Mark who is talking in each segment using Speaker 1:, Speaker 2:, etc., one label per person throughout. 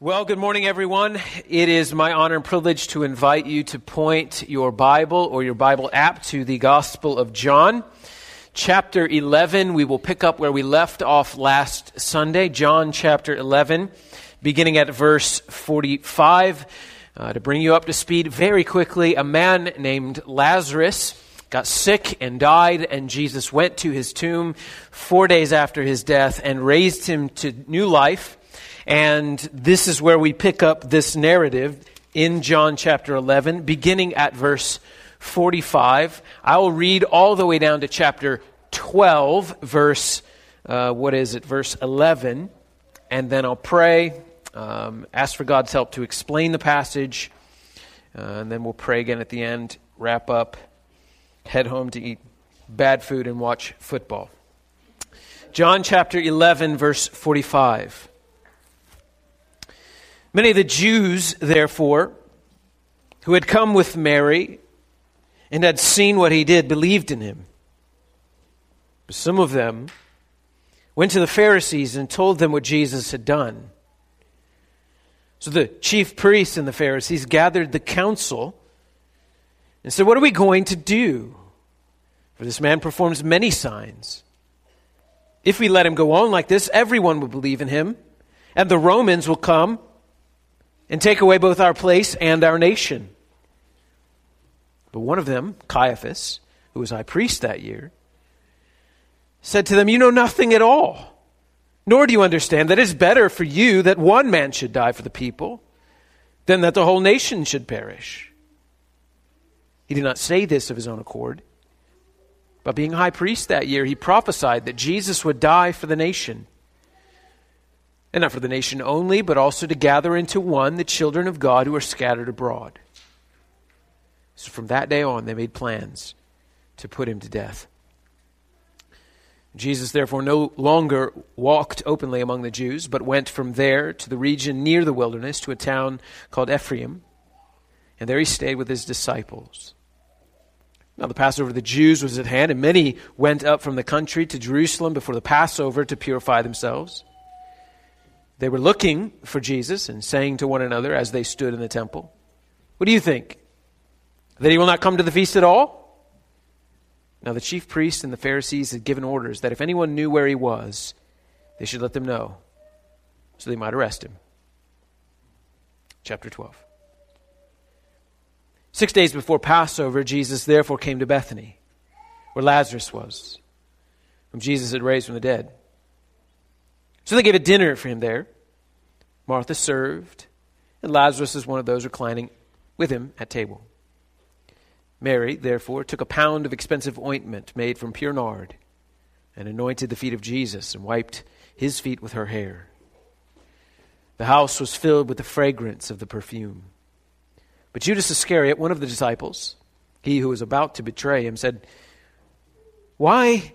Speaker 1: Well, good morning, everyone. It is my honor and privilege to invite you to point your Bible or your Bible app to the Gospel of John. Chapter 11, we will pick up where we left off last Sunday. John chapter 11, beginning at verse 45. Uh, to bring you up to speed very quickly, a man named Lazarus got sick and died, and Jesus went to his tomb four days after his death and raised him to new life and this is where we pick up this narrative in John chapter 11, beginning at verse 45. I will read all the way down to chapter 12, verse, uh, what is it, verse 11. And then I'll pray, um, ask for God's help to explain the passage. Uh, and then we'll pray again at the end, wrap up, head home to eat bad food and watch football. John chapter 11, verse 45. Many of the Jews, therefore, who had come with Mary and had seen what he did, believed in him. But some of them went to the Pharisees and told them what Jesus had done. So the chief priests and the Pharisees gathered the council and said, What are we going to do? For this man performs many signs. If we let him go on like this, everyone will believe in him, and the Romans will come and take away both our place and our nation. But one of them, Caiaphas, who was high priest that year, said to them, You know nothing at all, nor do you understand that it is better for you that one man should die for the people than that the whole nation should perish. He did not say this of his own accord. But being high priest that year, he prophesied that Jesus would die for the nation and not for the nation only, but also to gather into one the children of God who are scattered abroad. So from that day on, they made plans to put him to death. Jesus, therefore, no longer walked openly among the Jews, but went from there to the region near the wilderness to a town called Ephraim, and there he stayed with his disciples. Now, the Passover of the Jews was at hand, and many went up from the country to Jerusalem before the Passover to purify themselves. They were looking for Jesus and saying to one another as they stood in the temple, What do you think? That he will not come to the feast at all? Now the chief priests and the Pharisees had given orders that if anyone knew where he was, they should let them know, so they might arrest him. Chapter 12. Six days before Passover, Jesus therefore came to Bethany, where Lazarus was, whom Jesus had raised from the dead. So they gave a dinner for him there. Martha served, and Lazarus is one of those reclining with him at table. Mary, therefore, took a pound of expensive ointment made from pure nard and anointed the feet of Jesus and wiped his feet with her hair. The house was filled with the fragrance of the perfume. But Judas Iscariot, one of the disciples, he who was about to betray him, said, Why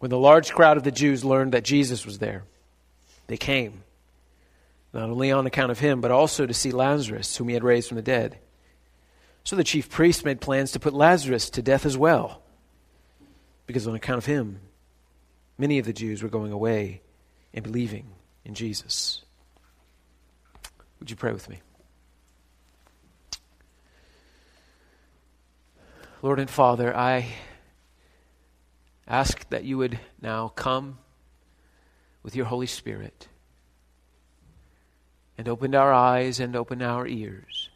Speaker 1: When the large crowd of the Jews learned that Jesus was there, they came, not only on account of him, but also to see Lazarus, whom he had raised from the dead. So the chief priests made plans to put Lazarus to death as well, because on account of him, many of the Jews were going away and believing in Jesus. Would you pray with me? Lord and Father, I ask that you would now come with your Holy Spirit and open our eyes and open our ears,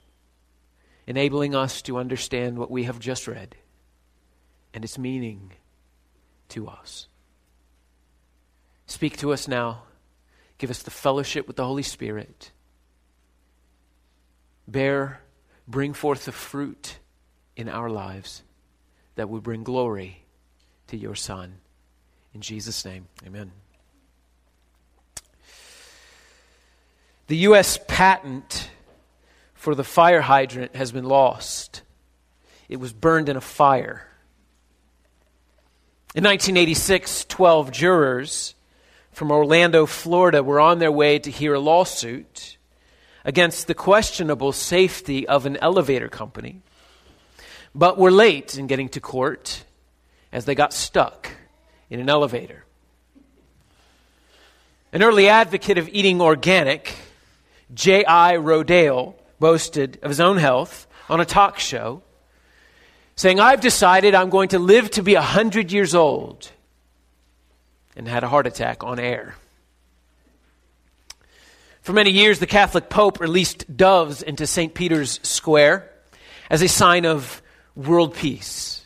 Speaker 1: enabling us to understand what we have just read and its meaning to us. Speak to us now. Give us the fellowship with the Holy Spirit. Bear, bring forth the fruit in our lives that would bring glory to your Son. In Jesus' name, amen. The U.S. patent for the fire hydrant has been lost. It was burned in a fire. In 1986, 12 jurors from Orlando, Florida were on their way to hear a lawsuit against the questionable safety of an elevator company, but were late in getting to court as they got stuck in an elevator. An early advocate of eating organic, J.I. Rodale, boasted of his own health on a talk show, saying, I've decided I'm going to live to be 100 years old, and had a heart attack on air. For many years, the Catholic Pope released doves into St. Peter's Square as a sign of world peace.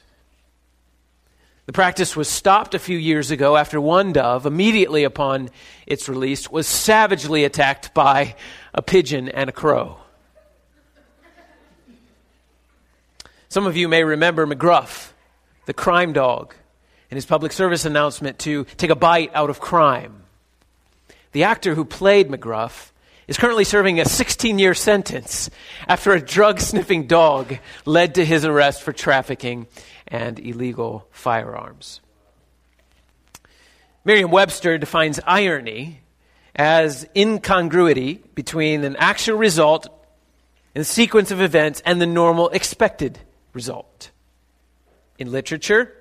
Speaker 1: The practice was stopped a few years ago after one dove, immediately upon its release, was savagely attacked by a pigeon and a crow. Some of you may remember McGruff, the crime dog, in his public service announcement to take a bite out of crime. The actor who played McGruff is currently serving a 16 year sentence after a drug sniffing dog led to his arrest for trafficking and illegal firearms. Merriam Webster defines irony as incongruity between an actual result the sequence of events and the normal expected result. In literature,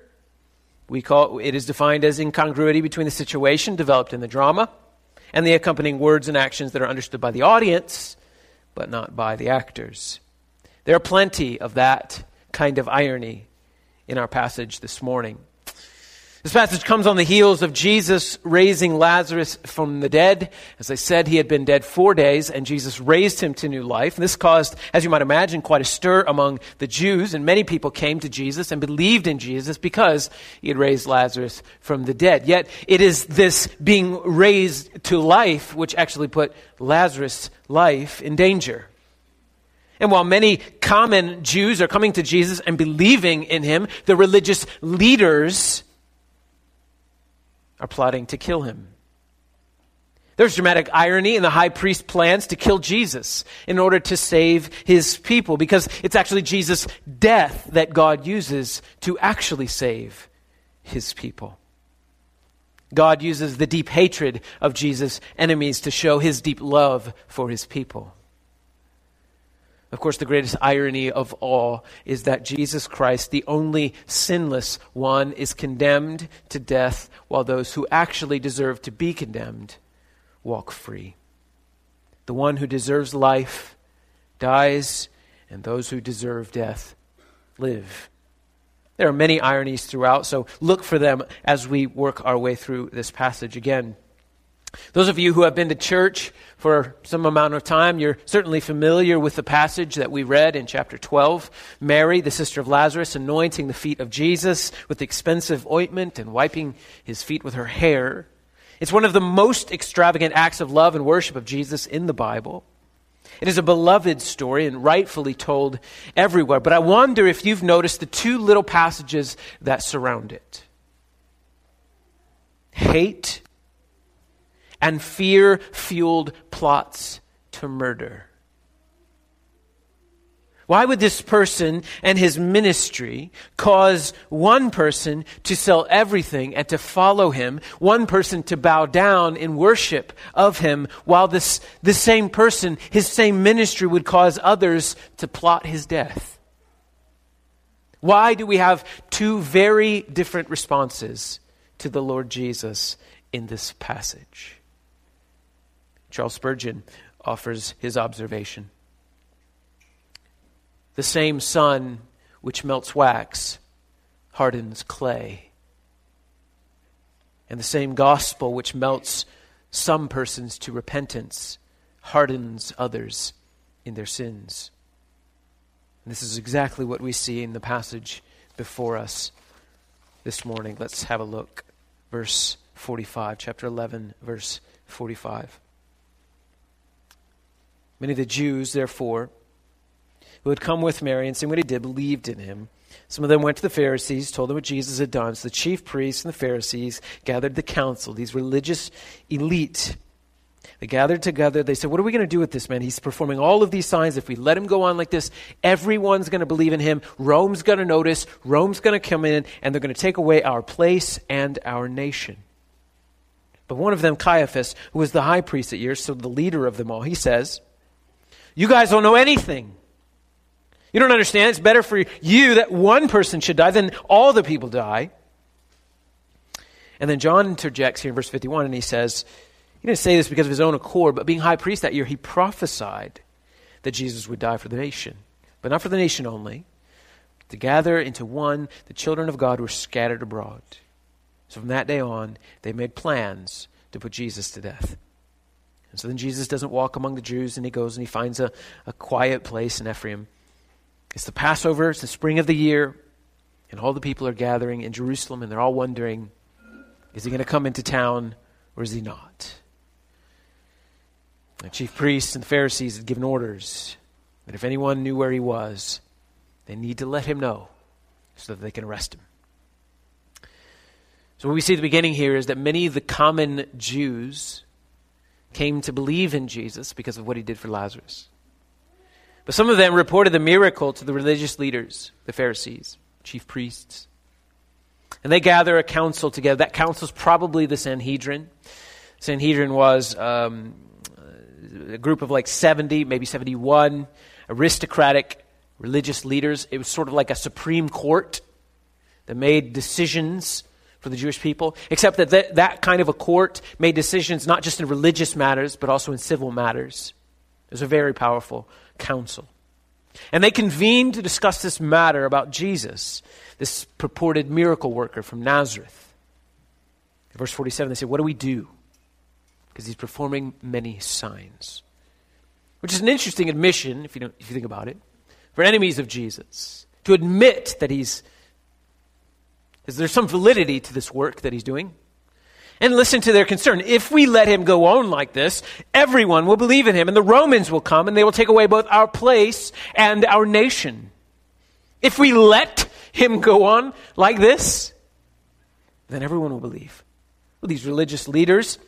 Speaker 1: we call it is defined as incongruity between the situation developed in the drama and the accompanying words and actions that are understood by the audience, but not by the actors. There are plenty of that kind of irony in our passage this morning. This passage comes on the heels of Jesus raising Lazarus from the dead. As I said, he had been dead four days, and Jesus raised him to new life. And this caused, as you might imagine, quite a stir among the Jews, and many people came to Jesus and believed in Jesus because he had raised Lazarus from the dead. Yet it is this being raised to life which actually put Lazarus' life in danger. And while many common Jews are coming to Jesus and believing in him, the religious leaders are plotting to kill him. There's dramatic irony in the high priest plans to kill Jesus in order to save his people because it's actually Jesus' death that God uses to actually save his people. God uses the deep hatred of Jesus' enemies to show his deep love for his people. Of course, the greatest irony of all is that Jesus Christ, the only sinless one, is condemned to death while those who actually deserve to be condemned walk free. The one who deserves life dies, and those who deserve death live. There are many ironies throughout, so look for them as we work our way through this passage again. Those of you who have been to church for some amount of time, you're certainly familiar with the passage that we read in chapter 12. Mary, the sister of Lazarus, anointing the feet of Jesus with expensive ointment and wiping his feet with her hair. It's one of the most extravagant acts of love and worship of Jesus in the Bible. It is a beloved story and rightfully told everywhere. But I wonder if you've noticed the two little passages that surround it hate and fear fueled plots to murder. Why would this person and his ministry cause one person to sell everything and to follow him, one person to bow down in worship of him, while this, the same person, his same ministry would cause others to plot his death? Why do we have two very different responses to the Lord Jesus in this passage? Charles Spurgeon offers his observation. The same sun which melts wax hardens clay. And the same gospel which melts some persons to repentance hardens others in their sins. And this is exactly what we see in the passage before us this morning. Let's have a look. Verse 45, chapter 11, verse 45. Many of the Jews, therefore, who had come with Mary and seen what he did, believed in him. Some of them went to the Pharisees, told them what Jesus had done. So the chief priests and the Pharisees gathered the council, these religious elite, They gathered together. They said, What are we going to do with this man? He's performing all of these signs. If we let him go on like this, everyone's going to believe in him. Rome's going to notice. Rome's going to come in, and they're going to take away our place and our nation. But one of them, Caiaphas, who was the high priest at year, so the leader of them all, he says, You guys don't know anything. You don't understand. It's better for you that one person should die than all the people die. And then John interjects here in verse 51 and he says, He didn't say this because of his own accord, but being high priest that year, he prophesied that Jesus would die for the nation. But not for the nation only. To gather into one, the children of God were scattered abroad. So from that day on, they made plans to put Jesus to death. And so then Jesus doesn't walk among the Jews and he goes and he finds a, a quiet place in Ephraim. It's the Passover, it's the spring of the year, and all the people are gathering in Jerusalem and they're all wondering is he going to come into town or is he not? The chief priests and the Pharisees had given orders that if anyone knew where he was, they need to let him know so that they can arrest him. So, what we see at the beginning here is that many of the common Jews came to believe in Jesus because of what he did for Lazarus. But some of them reported the miracle to the religious leaders, the Pharisees, chief priests. And they gather a council together. That council is probably the Sanhedrin. Sanhedrin was um, a group of like 70, maybe 71 aristocratic religious leaders. It was sort of like a supreme court that made decisions for the Jewish people, except that th- that kind of a court made decisions not just in religious matters, but also in civil matters. It was a very powerful council. And they convened to discuss this matter about Jesus this purported miracle worker from Nazareth. In verse 47, they say, What do we do? Because he's performing many signs. Which is an interesting admission, if you, if you think about it, for enemies of Jesus to admit that he's. Is there some validity to this work that he's doing? And listen to their concern. If we let him go on like this, everyone will believe in him, and the Romans will come and they will take away both our place and our nation. If we let him go on like this, then everyone will believe. Well, these religious leaders,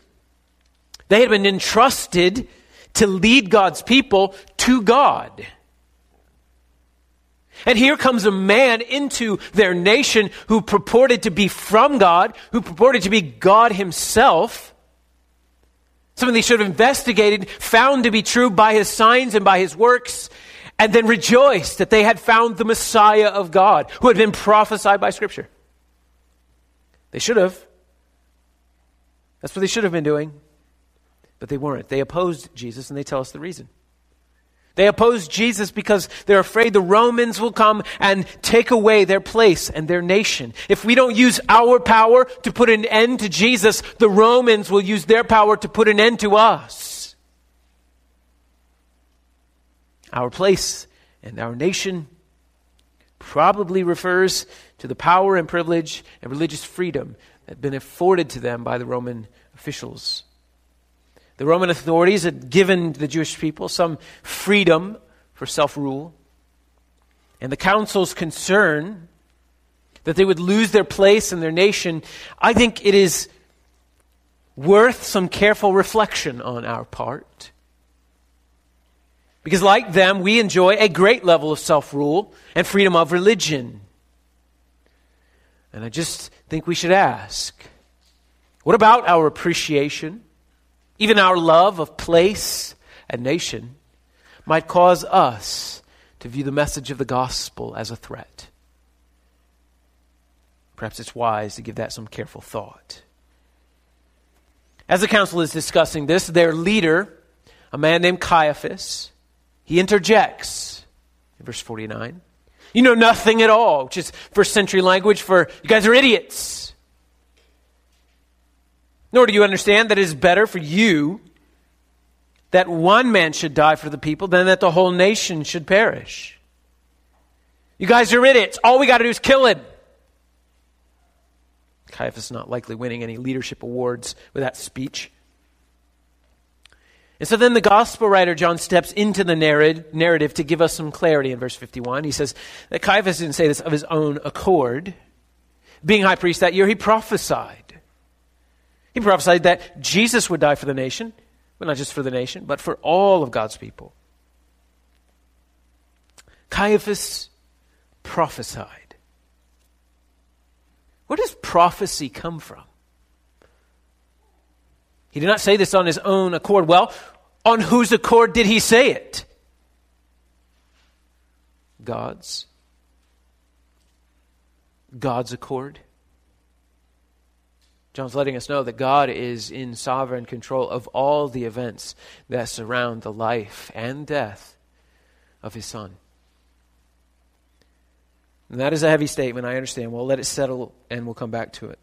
Speaker 1: they had been entrusted to lead God's people to God. And here comes a man into their nation who purported to be from God, who purported to be God himself. Something they should have investigated, found to be true by his signs and by his works, and then rejoiced that they had found the Messiah of God who had been prophesied by Scripture. They should have. That's what they should have been doing. But they weren't. They opposed Jesus, and they tell us the reason. They oppose Jesus because they're afraid the Romans will come and take away their place and their nation. If we don't use our power to put an end to Jesus, the Romans will use their power to put an end to us. Our place and our nation probably refers to the power and privilege and religious freedom that had been afforded to them by the Roman officials. The Roman authorities had given the Jewish people some freedom for self rule. And the council's concern that they would lose their place in their nation, I think it is worth some careful reflection on our part. Because, like them, we enjoy a great level of self rule and freedom of religion. And I just think we should ask what about our appreciation, even our love of place and nation, might cause us to view the message of the gospel as a threat? Perhaps it's wise to give that some careful thought. As the council is discussing this, their leader, a man named Caiaphas, he interjects in verse 49. You know nothing at all, which is first century language for you guys are idiots. Nor do you understand that it is better for you that one man should die for the people than that the whole nation should perish. You guys are idiots. All we got to do is kill him. Caiaphas is not likely winning any leadership awards with that speech. And so then the gospel writer John steps into the narrative to give us some clarity in verse 51. He says that Caiaphas didn't say this of his own accord. Being high priest that year, he prophesied. He prophesied that Jesus would die for the nation, but not just for the nation, but for all of God's people. Caiaphas prophesied. Where does prophecy come from? He did not say this on his own accord. Well, on whose accord did he say it? God's. God's accord. John's letting us know that God is in sovereign control of all the events that surround the life and death of his son. And that is a heavy statement, I understand. We'll let it settle and we'll come back to it.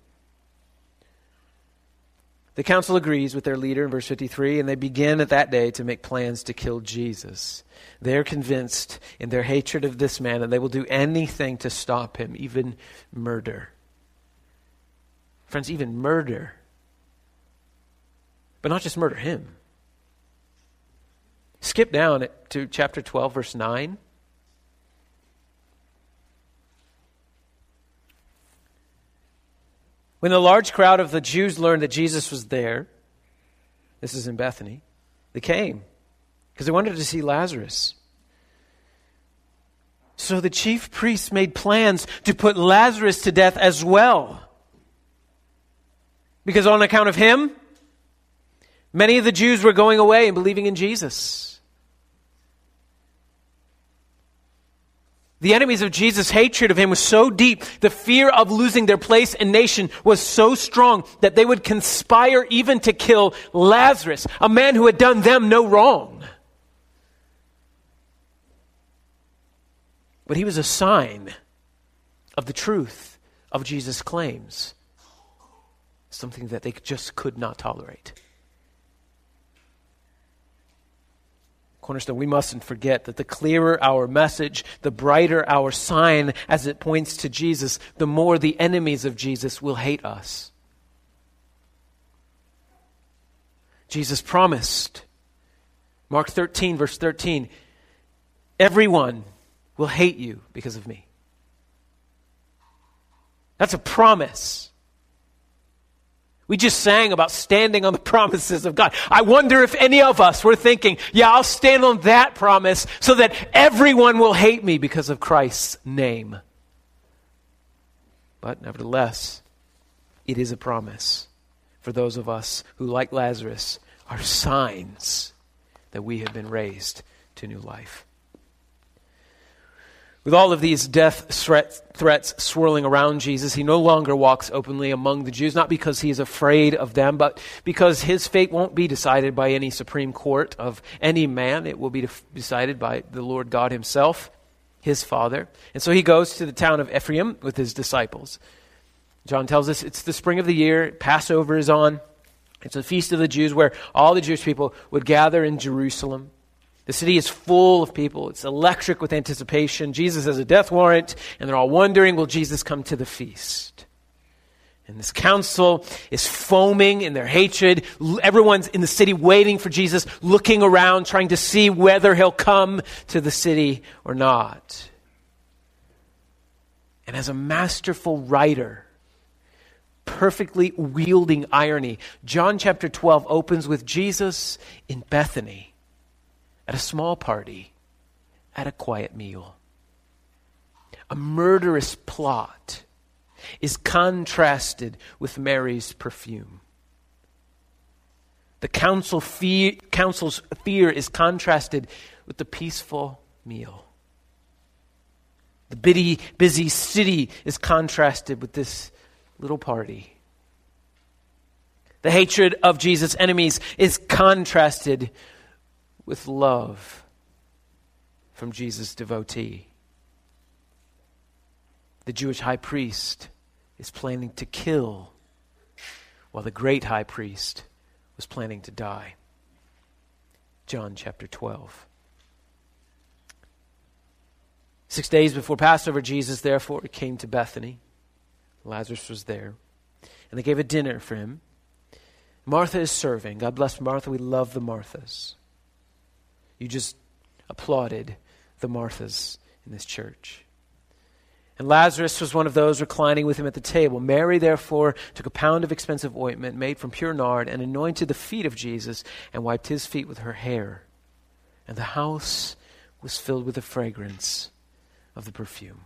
Speaker 1: The council agrees with their leader in verse 53, and they begin at that day to make plans to kill Jesus. They're convinced in their hatred of this man that they will do anything to stop him, even murder. Friends, even murder. But not just murder him. Skip down to chapter 12, verse 9. When the large crowd of the Jews learned that Jesus was there, this is in Bethany, they came because they wanted to see Lazarus. So the chief priests made plans to put Lazarus to death as well. Because on account of him, many of the Jews were going away and believing in Jesus. The enemies of Jesus' hatred of him was so deep, the fear of losing their place and nation was so strong that they would conspire even to kill Lazarus, a man who had done them no wrong. But he was a sign of the truth of Jesus' claims, something that they just could not tolerate. Cornerstone, we mustn't forget that the clearer our message, the brighter our sign as it points to Jesus, the more the enemies of Jesus will hate us. Jesus promised, Mark 13, verse 13, everyone will hate you because of me. That's a promise. We just sang about standing on the promises of God. I wonder if any of us were thinking, yeah, I'll stand on that promise so that everyone will hate me because of Christ's name. But nevertheless, it is a promise for those of us who, like Lazarus, are signs that we have been raised to new life. With all of these death threat, threats swirling around Jesus, he no longer walks openly among the Jews, not because he is afraid of them, but because his fate won't be decided by any supreme court of any man. It will be decided by the Lord God himself, his Father. And so he goes to the town of Ephraim with his disciples. John tells us it's the spring of the year, Passover is on. It's a feast of the Jews where all the Jewish people would gather in Jerusalem. The city is full of people. It's electric with anticipation. Jesus has a death warrant, and they're all wondering will Jesus come to the feast? And this council is foaming in their hatred. Everyone's in the city waiting for Jesus, looking around, trying to see whether he'll come to the city or not. And as a masterful writer, perfectly wielding irony, John chapter 12 opens with Jesus in Bethany at a small party, at a quiet meal. A murderous plot is contrasted with Mary's perfume. The council council's fear is contrasted with the peaceful meal. The busy city is contrasted with this little party. The hatred of Jesus' enemies is contrasted with love from Jesus' devotee. The Jewish high priest is planning to kill, while the great high priest was planning to die. John chapter 12. Six days before Passover, Jesus therefore came to Bethany. Lazarus was there. And they gave a dinner for him. Martha is serving. God bless Martha. We love the Marthas. You just applauded the Marthas in this church. And Lazarus was one of those reclining with him at the table. Mary, therefore, took a pound of expensive ointment made from pure nard and anointed the feet of Jesus and wiped his feet with her hair. And the house was filled with the fragrance of the perfume.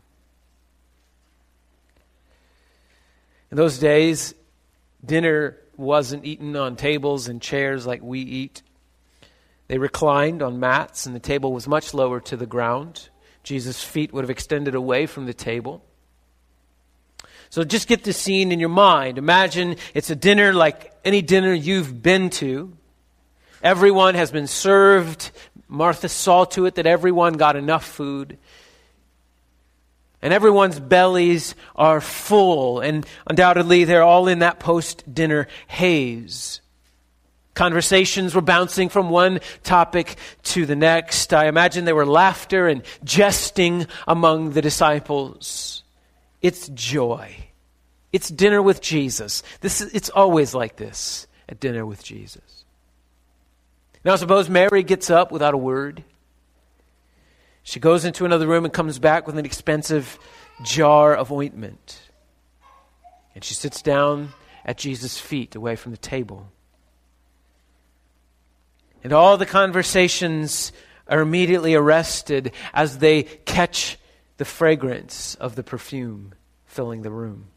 Speaker 1: In those days, dinner wasn't eaten on tables and chairs like we eat. They reclined on mats, and the table was much lower to the ground. Jesus' feet would have extended away from the table. So just get the scene in your mind. Imagine it's a dinner like any dinner you've been to. Everyone has been served. Martha saw to it that everyone got enough food. And everyone's bellies are full, and undoubtedly they're all in that post dinner haze. Conversations were bouncing from one topic to the next. I imagine there were laughter and jesting among the disciples. It's joy. It's dinner with Jesus. This is, it's always like this at dinner with Jesus. Now, suppose Mary gets up without a word. She goes into another room and comes back with an expensive jar of ointment. And she sits down at Jesus' feet away from the table. And all the conversations are immediately arrested as they catch the fragrance of the perfume filling the room.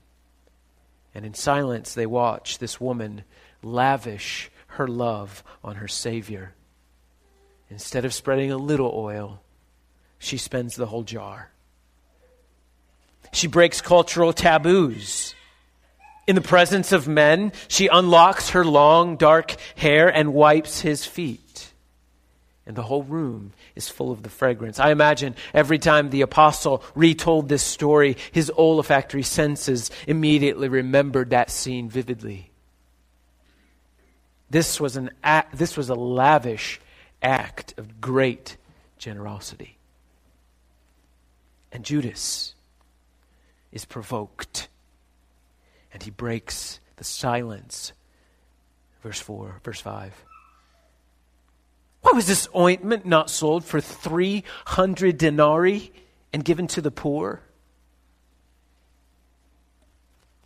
Speaker 1: And in silence, they watch this woman lavish her love on her Savior. Instead of spreading a little oil, she spends the whole jar. She breaks cultural taboos. In the presence of men, she unlocks her long, dark hair and wipes his feet. And the whole room is full of the fragrance. I imagine every time the apostle retold this story, his olfactory senses immediately remembered that scene vividly. This was, an act, this was a lavish act of great generosity. And Judas is provoked and he breaks the silence. Verse 4, verse 5. Why was this ointment not sold for 300 denarii and given to the poor?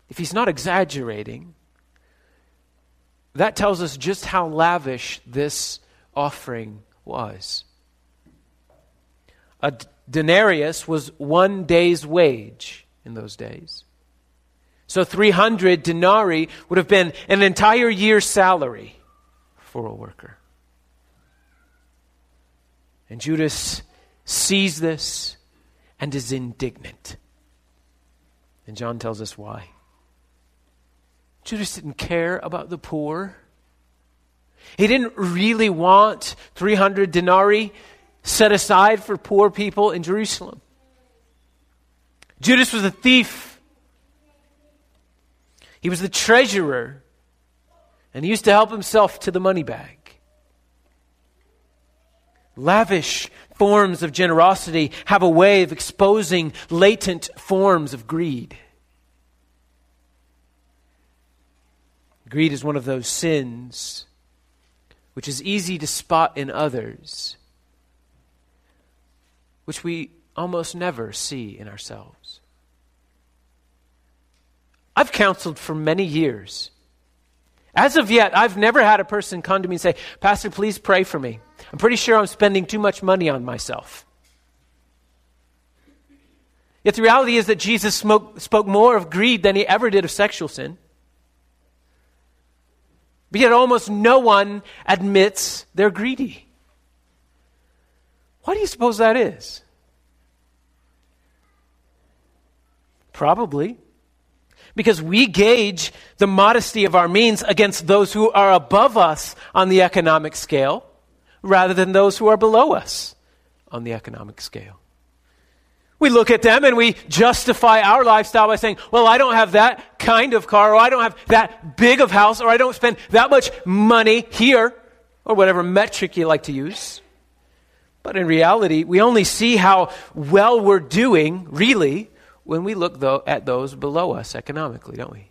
Speaker 1: If he's not exaggerating, that tells us just how lavish this offering was. A denarius was one day's wage in those days. So 300 denarii would have been an entire year's salary for a worker. And Judas sees this and is indignant. And John tells us why. Judas didn't care about the poor. He didn't really want 300 denarii set aside for poor people in Jerusalem. Judas was a thief. He was the treasurer, and he used to help himself to the money bag. Lavish forms of generosity have a way of exposing latent forms of greed. Greed is one of those sins which is easy to spot in others, which we almost never see in ourselves. I've counseled for many years. As of yet, I've never had a person come to me and say, Pastor, please pray for me. I'm pretty sure I'm spending too much money on myself. Yet the reality is that Jesus spoke, spoke more of greed than he ever did of sexual sin. But yet almost no one admits they're greedy. Why do you suppose that is? Probably because we gauge the modesty of our means against those who are above us on the economic scale rather than those who are below us on the economic scale. We look at them and we justify our lifestyle by saying, well, I don't have that kind of car, or I don't have that big of house, or I don't spend that much money here, or whatever metric you like to use. But in reality, we only see how well we're doing, really, when we look though, at those below us economically, don't we?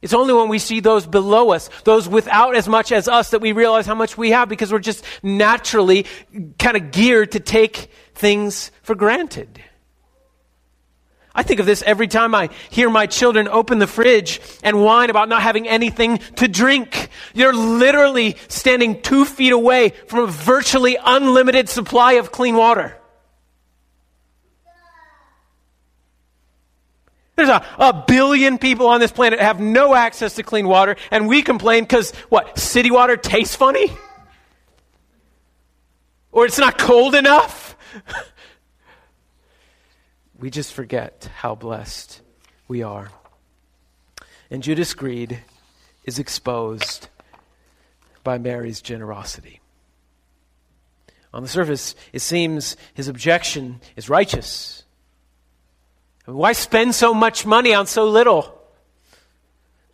Speaker 1: It's only when we see those below us, those without as much as us, that we realize how much we have because we're just naturally kind of geared to take things for granted. I think of this every time I hear my children open the fridge and whine about not having anything to drink. You're literally standing two feet away from a virtually unlimited supply of clean water. There's a, a billion people on this planet have no access to clean water, and we complain because, what, city water tastes funny? Or it's not cold enough? we just forget how blessed we are. And Judas' greed is exposed by Mary's generosity. On the surface, it seems his objection is righteous. Why spend so much money on so little?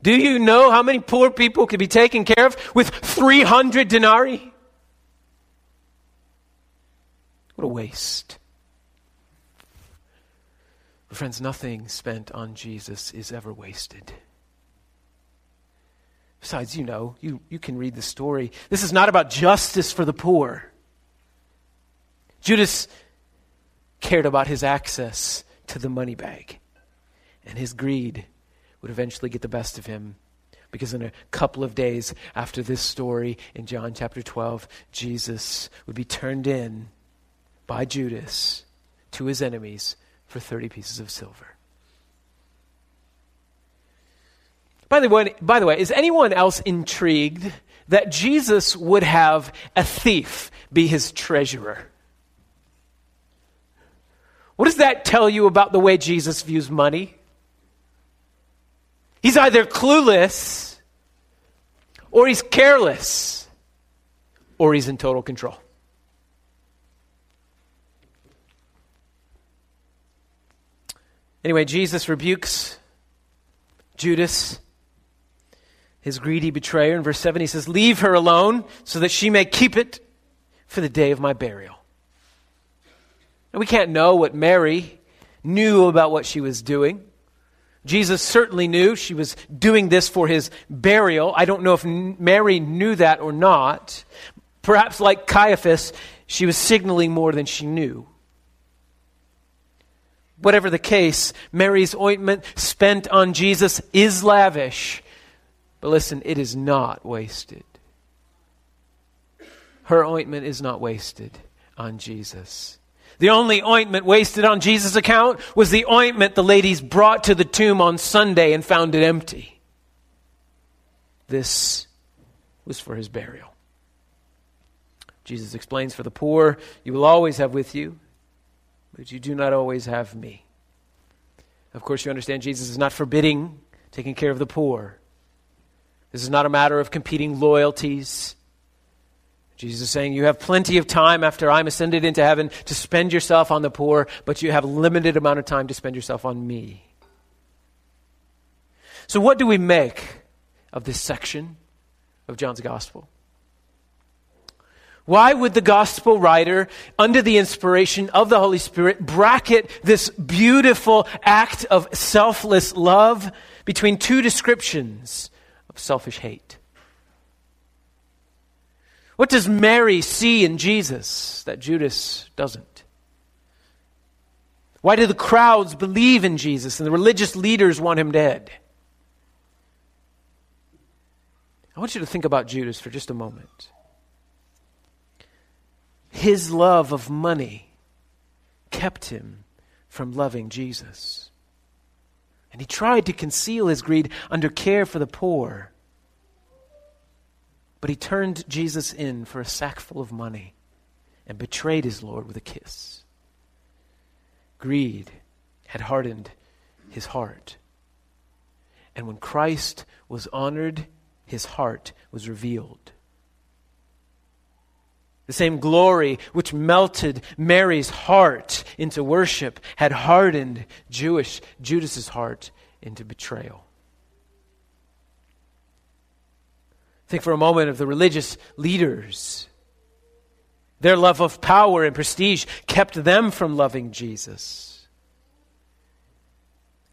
Speaker 1: Do you know how many poor people could be taken care of with 300 denarii? What a waste. But friends, nothing spent on Jesus is ever wasted. Besides, you know, you, you can read the story. This is not about justice for the poor. Judas cared about his access to the money bag. And his greed would eventually get the best of him. Because in a couple of days after this story in John chapter 12, Jesus would be turned in by Judas to his enemies for 30 pieces of silver. By the way, by the way is anyone else intrigued that Jesus would have a thief be his treasurer? What does that tell you about the way Jesus views money? He's either clueless, or he's careless, or he's in total control. Anyway, Jesus rebukes Judas, his greedy betrayer. In verse 7, he says, Leave her alone so that she may keep it for the day of my burial. We can't know what Mary knew about what she was doing. Jesus certainly knew she was doing this for his burial. I don't know if Mary knew that or not. Perhaps, like Caiaphas, she was signaling more than she knew. Whatever the case, Mary's ointment spent on Jesus is lavish. But listen, it is not wasted. Her ointment is not wasted on Jesus. The only ointment wasted on Jesus' account was the ointment the ladies brought to the tomb on Sunday and found it empty. This was for his burial. Jesus explains For the poor you will always have with you, but you do not always have me. Of course, you understand Jesus is not forbidding taking care of the poor. This is not a matter of competing loyalties. Jesus is saying, You have plenty of time after I'm ascended into heaven to spend yourself on the poor, but you have a limited amount of time to spend yourself on me. So, what do we make of this section of John's Gospel? Why would the gospel writer, under the inspiration of the Holy Spirit, bracket this beautiful act of selfless love between two descriptions of selfish hate? What does Mary see in Jesus that Judas doesn't? Why do the crowds believe in Jesus and the religious leaders want him dead? I want you to think about Judas for just a moment. His love of money kept him from loving Jesus. And he tried to conceal his greed under care for the poor. But he turned Jesus in for a sackful of money and betrayed his Lord with a kiss. Greed had hardened his heart. And when Christ was honored, his heart was revealed. The same glory which melted Mary's heart into worship had hardened Jewish Judas's heart into betrayal. Think for a moment of the religious leaders. Their love of power and prestige kept them from loving Jesus.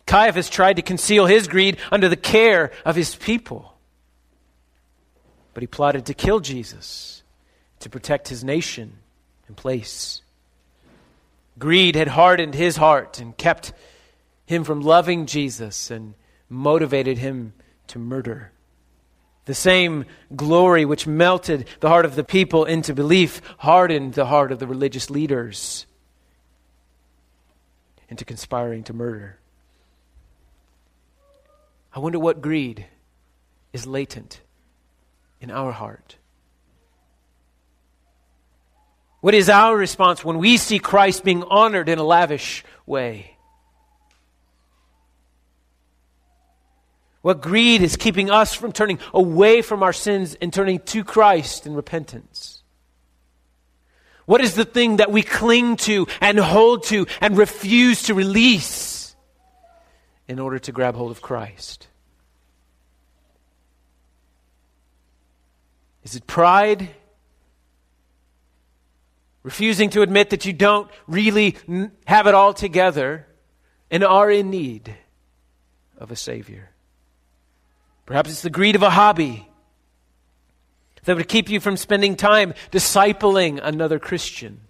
Speaker 1: Caiaphas tried to conceal his greed under the care of his people. But he plotted to kill Jesus to protect his nation and place. Greed had hardened his heart and kept him from loving Jesus and motivated him to murder. The same glory which melted the heart of the people into belief hardened the heart of the religious leaders into conspiring to murder. I wonder what greed is latent in our heart. What is our response when we see Christ being honored in a lavish way? What greed is keeping us from turning away from our sins and turning to Christ in repentance? What is the thing that we cling to and hold to and refuse to release in order to grab hold of Christ? Is it pride? Refusing to admit that you don't really have it all together and are in need of a Savior? Perhaps it's the greed of a hobby that would keep you from spending time discipling another Christian.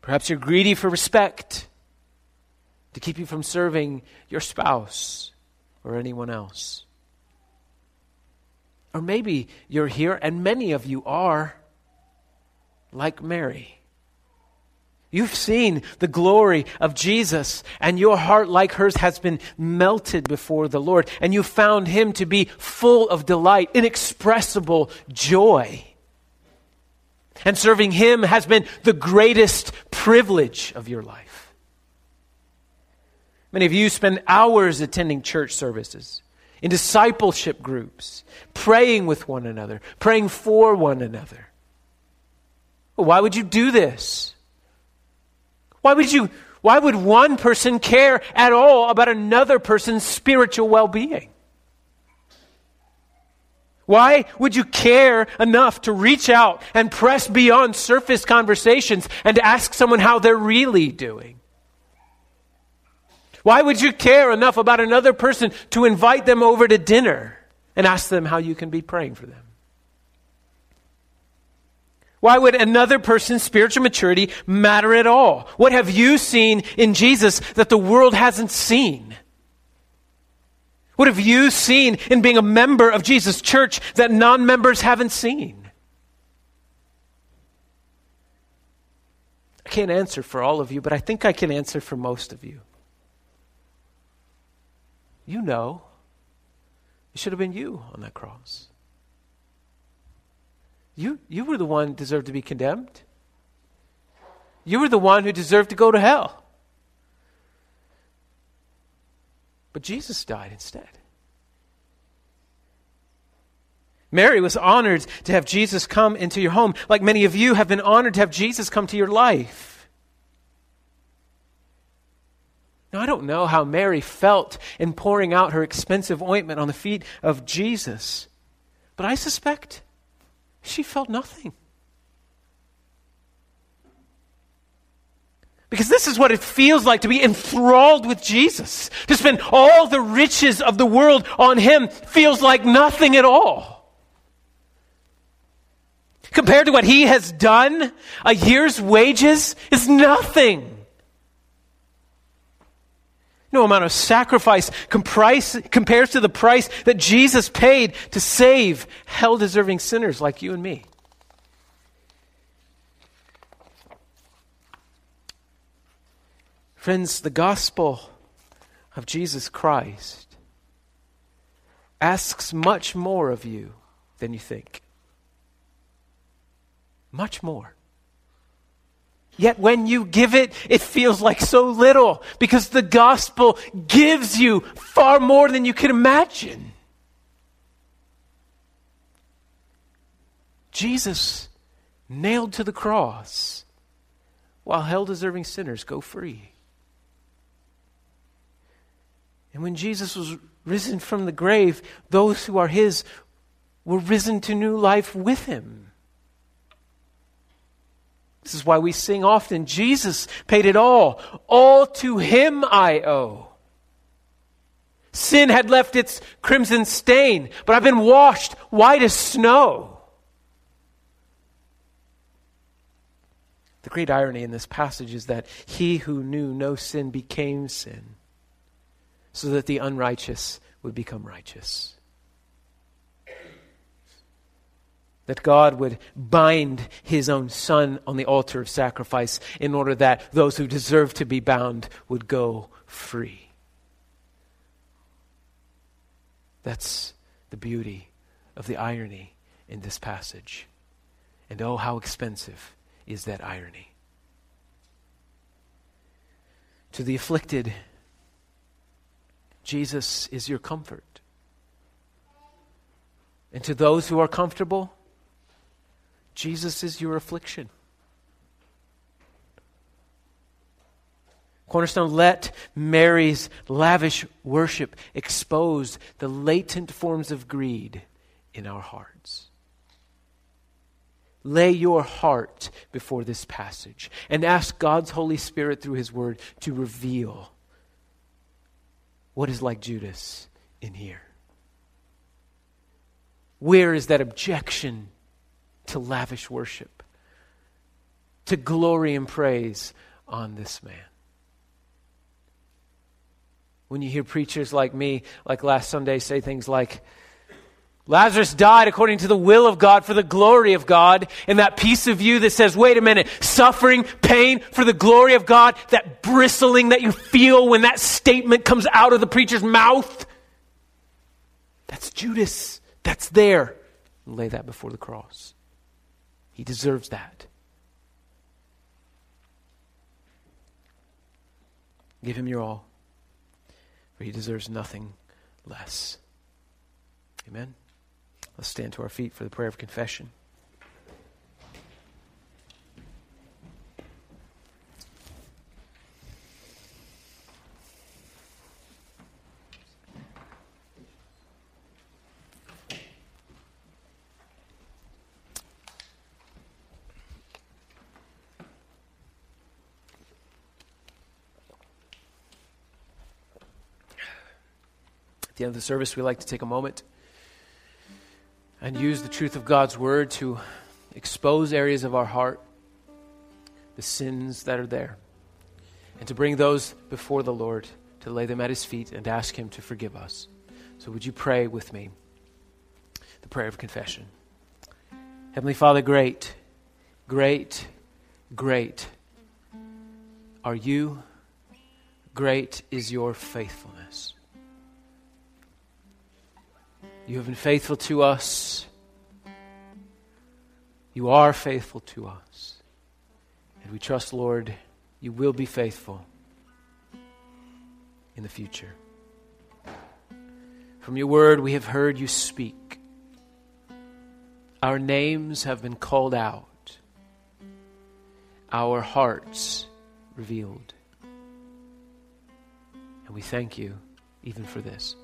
Speaker 1: Perhaps you're greedy for respect to keep you from serving your spouse or anyone else. Or maybe you're here, and many of you are like Mary You've seen the glory of Jesus, and your heart, like hers, has been melted before the Lord, and you found him to be full of delight, inexpressible joy. And serving him has been the greatest privilege of your life. Many of you spend hours attending church services, in discipleship groups, praying with one another, praying for one another. why would you do this? Why would you, why would one person care at all about another person's spiritual well being? Why would you care enough to reach out and press beyond surface conversations and ask someone how they're really doing? Why would you care enough about another person to invite them over to dinner and ask them how you can be praying for them? Why would another person's spiritual maturity matter at all? What have you seen in Jesus that the world hasn't seen? What have you seen in being a member of Jesus' church that non members haven't seen? I can't answer for all of you, but I think I can answer for most of you. You know, it should have been you on that cross. You, you were the one who deserved to be condemned. You were the one who deserved to go to hell. But Jesus died instead. Mary was honored to have Jesus come into your home, like many of you have been honored to have Jesus come to your life. Now, I don't know how Mary felt in pouring out her expensive ointment on the feet of Jesus, but I suspect she felt nothing. Because this is what it feels like to be enthralled with Jesus. To spend all the riches of the world on Him feels like nothing at all. Compared to what He has done, a year's wages is nothing. No amount of sacrifice compares to the price that Jesus paid to save hell deserving sinners like you and me. Friends, the gospel of Jesus Christ asks much more of you than you think. Much more. Yet when you give it, it feels like so little because the gospel gives you far more than you can imagine. Jesus nailed to the cross while hell deserving sinners go free. And when Jesus was risen from the grave, those who are his were risen to new life with him. This is why we sing often Jesus paid it all. All to him I owe. Sin had left its crimson stain, but I've been washed white as snow. The great irony in this passage is that he who knew no sin became sin so that the unrighteous would become righteous. That God would bind his own son on the altar of sacrifice in order that those who deserve to be bound would go free. That's the beauty of the irony in this passage. And oh, how expensive is that irony. To the afflicted, Jesus is your comfort. And to those who are comfortable, Jesus is your affliction. Cornerstone, let Mary's lavish worship expose the latent forms of greed in our hearts. Lay your heart before this passage and ask God's Holy Spirit through His Word to reveal what is like Judas in here. Where is that objection to lavish worship, to glory and praise on this man? When you hear preachers like me, like last Sunday, say things like, Lazarus died according to the will of God for the glory of God. And that piece of you that says, wait a minute, suffering, pain for the glory of God, that bristling that you feel when that statement comes out of the preacher's mouth, that's Judas. That's there. Lay that before the cross. He deserves that. Give him your all, for he deserves nothing less. Amen. Let's stand to our feet for the prayer of confession. The end of the service, we like to take a moment and use the truth of God's word to expose areas of our heart, the sins that are there, and to bring those before the Lord, to lay them at his feet and ask him to forgive us. So, would you pray with me the prayer of confession? Heavenly Father, great, great, great are you. Great is your faithfulness. You have been faithful to us. You are faithful to us. And we trust, Lord, you will be faithful in the future. From your word, we have heard you speak. Our names have been called out, our hearts revealed. And we thank you even for this.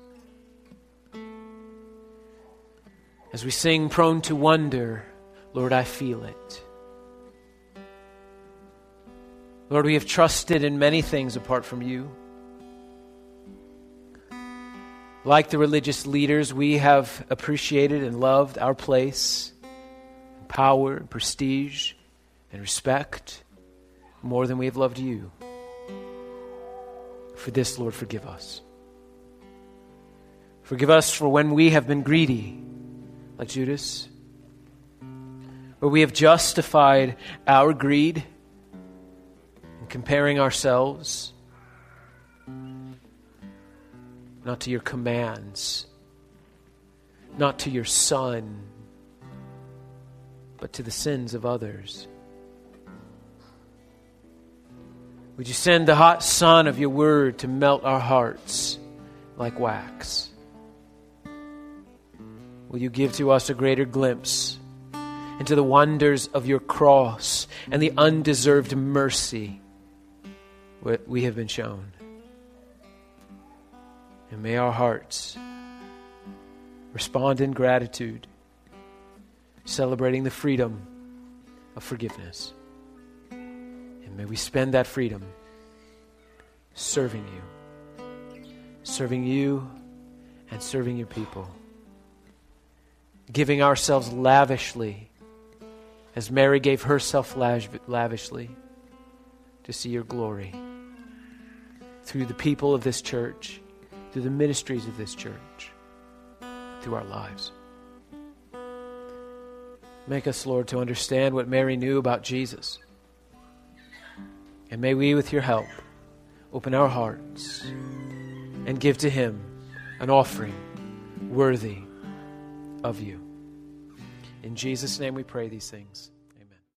Speaker 1: As we sing prone to wonder, Lord, I feel it. Lord, we have trusted in many things apart from you. Like the religious leaders, we have appreciated and loved our place, power, and prestige, and respect more than we have loved you. For this, Lord, forgive us. Forgive us for when we have been greedy like Judas, where we have justified our greed in comparing ourselves not to your commands, not to your Son, but to the sins of others. Would you send the hot sun of your word to melt our hearts like wax? Will you give to us a greater glimpse into the wonders of your cross and the undeserved mercy we have been shown. And may our hearts respond in gratitude, celebrating the freedom of forgiveness. And may we spend that freedom serving you, serving you and serving your people giving ourselves lavishly as Mary gave herself lav- lavishly to see your glory through the people of this church, through the ministries of this church, through our lives. Make us, Lord, to understand what Mary knew about Jesus. And may we, with your help, open our hearts and give to him an offering worthy of you. In Jesus' name we pray these things.